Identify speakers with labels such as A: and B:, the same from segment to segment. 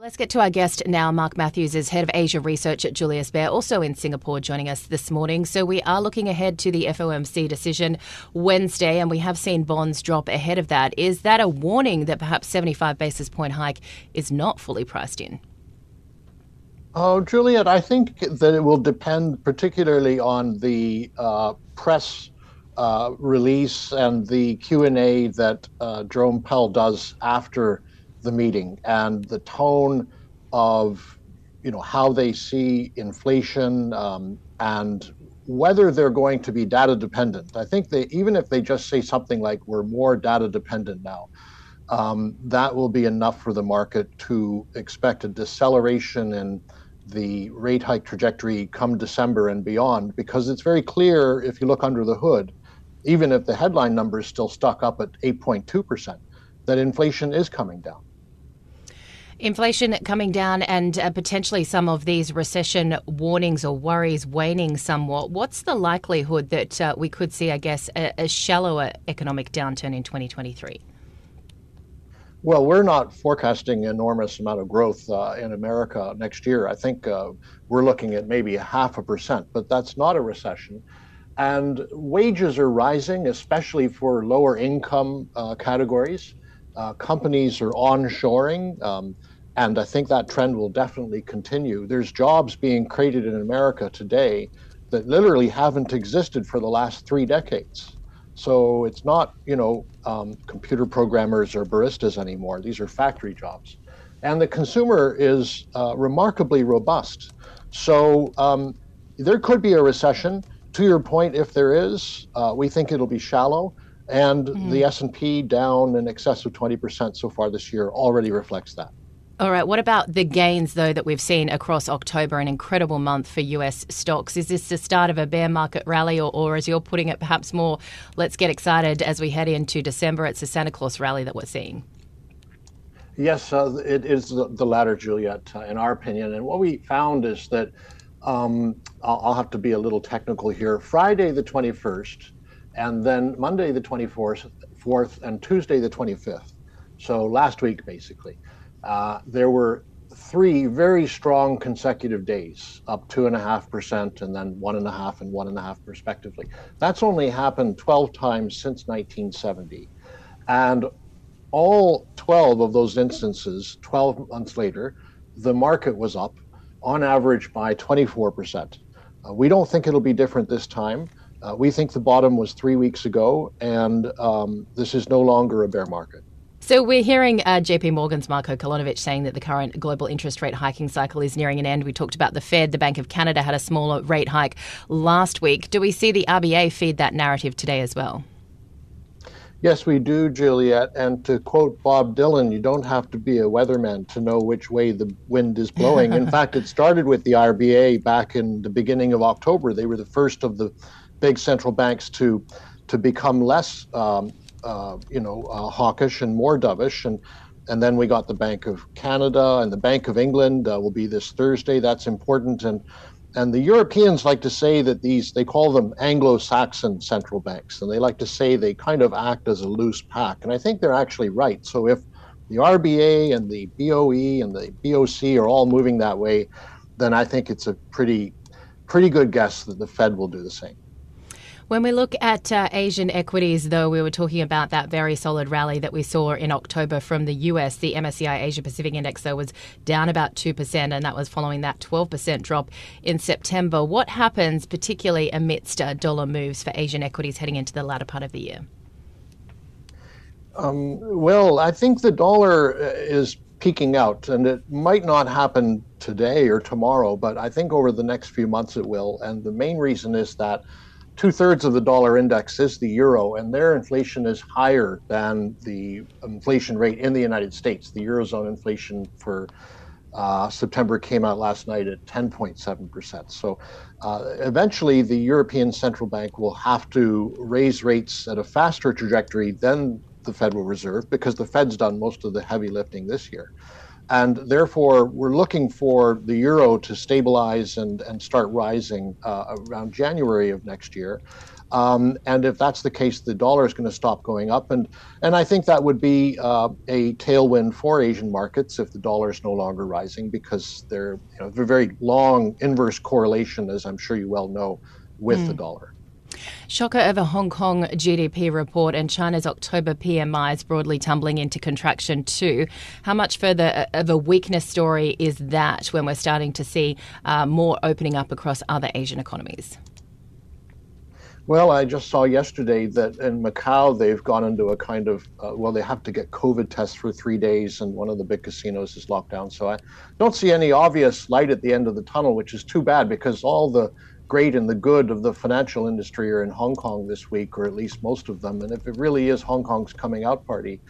A: Let's get to our guest now. Mark Matthews is head of Asia research at Julius Baer, also in Singapore, joining us this morning. So we are looking ahead to the FOMC decision Wednesday, and we have seen bonds drop ahead of that. Is that a warning that perhaps 75 basis point hike is not fully priced in?
B: Oh, Juliette, I think that it will depend particularly on the uh, press uh, release and the Q and A that uh, Jerome Powell does after the meeting and the tone of you know how they see inflation um, and whether they're going to be data dependent. I think they even if they just say something like we're more data dependent now, um, that will be enough for the market to expect a deceleration in the rate hike trajectory come December and beyond because it's very clear if you look under the hood, even if the headline number is still stuck up at 8.2%, that inflation is coming down.
A: Inflation coming down and uh, potentially some of these recession warnings or worries waning somewhat. What's the likelihood that uh, we could see, I guess, a, a shallower economic downturn in 2023?
B: Well, we're not forecasting enormous amount of growth uh, in America next year. I think uh, we're looking at maybe a half a percent, but that's not a recession. And wages are rising, especially for lower income uh, categories. Uh, companies are onshoring. Um, and I think that trend will definitely continue. There's jobs being created in America today that literally haven't existed for the last three decades. So it's not, you know, um, computer programmers or baristas anymore. These are factory jobs. And the consumer is uh, remarkably robust. So um, there could be a recession. To your point, if there is, uh, we think it'll be shallow. And mm-hmm. the S&P down in excess of 20% so far this year already reflects that.
A: All right. What about the gains, though, that we've seen across October, an incredible month for US stocks? Is this the start of a bear market rally, or, or as you're putting it, perhaps more, let's get excited as we head into December? It's a Santa Claus rally that we're seeing.
B: Yes, uh, it is the latter, Juliette, uh, in our opinion. And what we found is that um, I'll, I'll have to be a little technical here. Friday the 21st, and then Monday the 24th, fourth, and Tuesday the 25th. So last week, basically uh, there were three very strong consecutive days, up two and a half percent, and then one and a half and one and a half respectively. That's only happened 12 times since 1970, and all 12 of those instances, 12 months later, the market was up on average by 24 percent. Uh, we don't think it'll be different this time. Uh, we think the bottom was three weeks ago, and um, this is no longer a bear market.
A: So we're hearing uh, JP Morgan's Marko Kolanovic saying that the current global interest rate hiking cycle is nearing an end. We talked about the Fed. The Bank of Canada had a smaller rate hike last week. Do we see the RBA feed that narrative today as well?
B: Yes, we do, Juliette. And to quote Bob Dylan, you don't have to be a weatherman to know which way the wind is blowing. in fact, it started with the RBA back in the beginning of October. They were the first of the big central banks to to become less um, uh, you know, uh, hawkish and more dovish. And, and then we got the Bank of Canada and the Bank of England uh, will be this Thursday. That's important. And, and the Europeans like to say that these, they call them Anglo Saxon central banks. And they like to say they kind of act as a loose pack. And I think they're actually right. So if the RBA and the BOE and the BOC are all moving that way, then I think it's a pretty, pretty good guess that the Fed will do the same.
A: When we look at uh, Asian equities, though, we were talking about that very solid rally that we saw in October from the US. The MSCI Asia Pacific Index, though, was down about 2%, and that was following that 12% drop in September. What happens, particularly amidst uh, dollar moves for Asian equities heading into the latter part of the year?
B: Um, well, I think the dollar uh, is peaking out, and it might not happen today or tomorrow, but I think over the next few months it will. And the main reason is that two thirds of the dollar index is the euro, and their inflation is higher than the inflation rate in the United States. The eurozone inflation for uh, September came out last night at 10.7%. So uh, eventually, the European Central Bank will have to raise rates at a faster trajectory than the Federal Reserve because the Fed's done most of the heavy lifting this year. And therefore, we're looking for the euro to stabilize and, and start rising uh, around January of next year. Um, and if that's the case, the dollar is going to stop going up. And, and I think that would be uh, a tailwind for Asian markets if the dollar is no longer rising because they're, you know, they're very long inverse correlation, as I'm sure you well know, with mm. the dollar.
A: Shocker a Hong Kong GDP report and China's October PMI is broadly tumbling into contraction too. How much further of a weakness story is that when we're starting to see uh, more opening up across other Asian economies?
B: Well, I just saw yesterday that in Macau they've gone into a kind of uh, well, they have to get COVID tests for three days, and one of the big casinos is locked down. So I don't see any obvious light at the end of the tunnel, which is too bad because all the great and the good of the financial industry are in Hong Kong this week, or at least most of them. And if it really is Hong Kong's coming out party,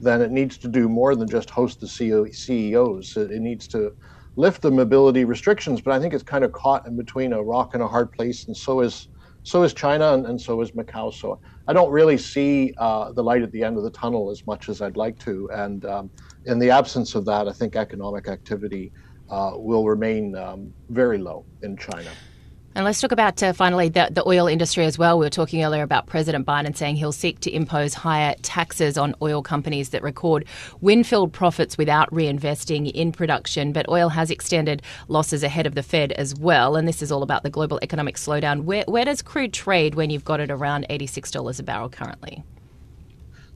B: then it needs to do more than just host the CEOs. It, needs to lift the mobility restrictions. But I think it's kind of caught in between a rock and a hard place, and so is so is China, and, and so is Macau. So I don't really see uh, the light at the end of the tunnel as much as I'd like to. And um, in the absence of that, I think economic activity uh, will remain um, very low in China.
A: And let's talk about uh, finally the, the oil industry as well. We were talking earlier about President Biden saying he'll seek to impose higher taxes on oil companies that record windfall profits without reinvesting in production. But oil has extended losses ahead of the Fed as well. And this is all about the global economic slowdown. Where, where does crude trade when you've got it around $86 a barrel currently?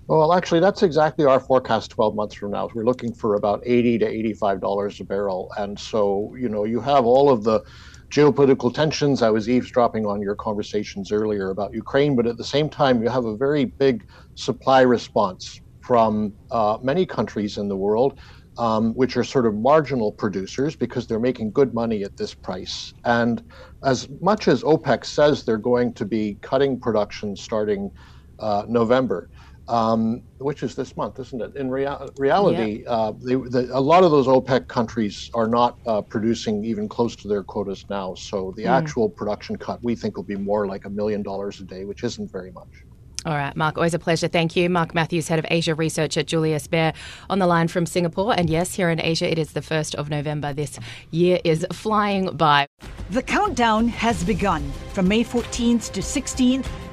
B: Well, actually, that's exactly our forecast 12 months from now. We're looking for about 80 to $85 a barrel. And so, you know, you have all of the geopolitical tensions. I was eavesdropping on your conversations earlier about Ukraine, but at the same time, you have a very big supply response from uh, many countries in the world, um, which are sort of marginal producers because they're making good money at this price. And as much as OPEC says they're going to be cutting production starting uh, November, um, which is this month, isn't it? In rea- reality, yeah. uh, they, the, a lot of those OPEC countries are not uh, producing even close to their quotas now. So the mm. actual production cut, we think, will be more like a million dollars a day, which isn't very much.
A: All right, Mark, always a pleasure. Thank you. Mark Matthews, Head of Asia Research at Julius Baer, on the line from Singapore. And yes, here in Asia, it is the 1st of November. This year is flying by.
C: The countdown has begun. From May 14th to 16th,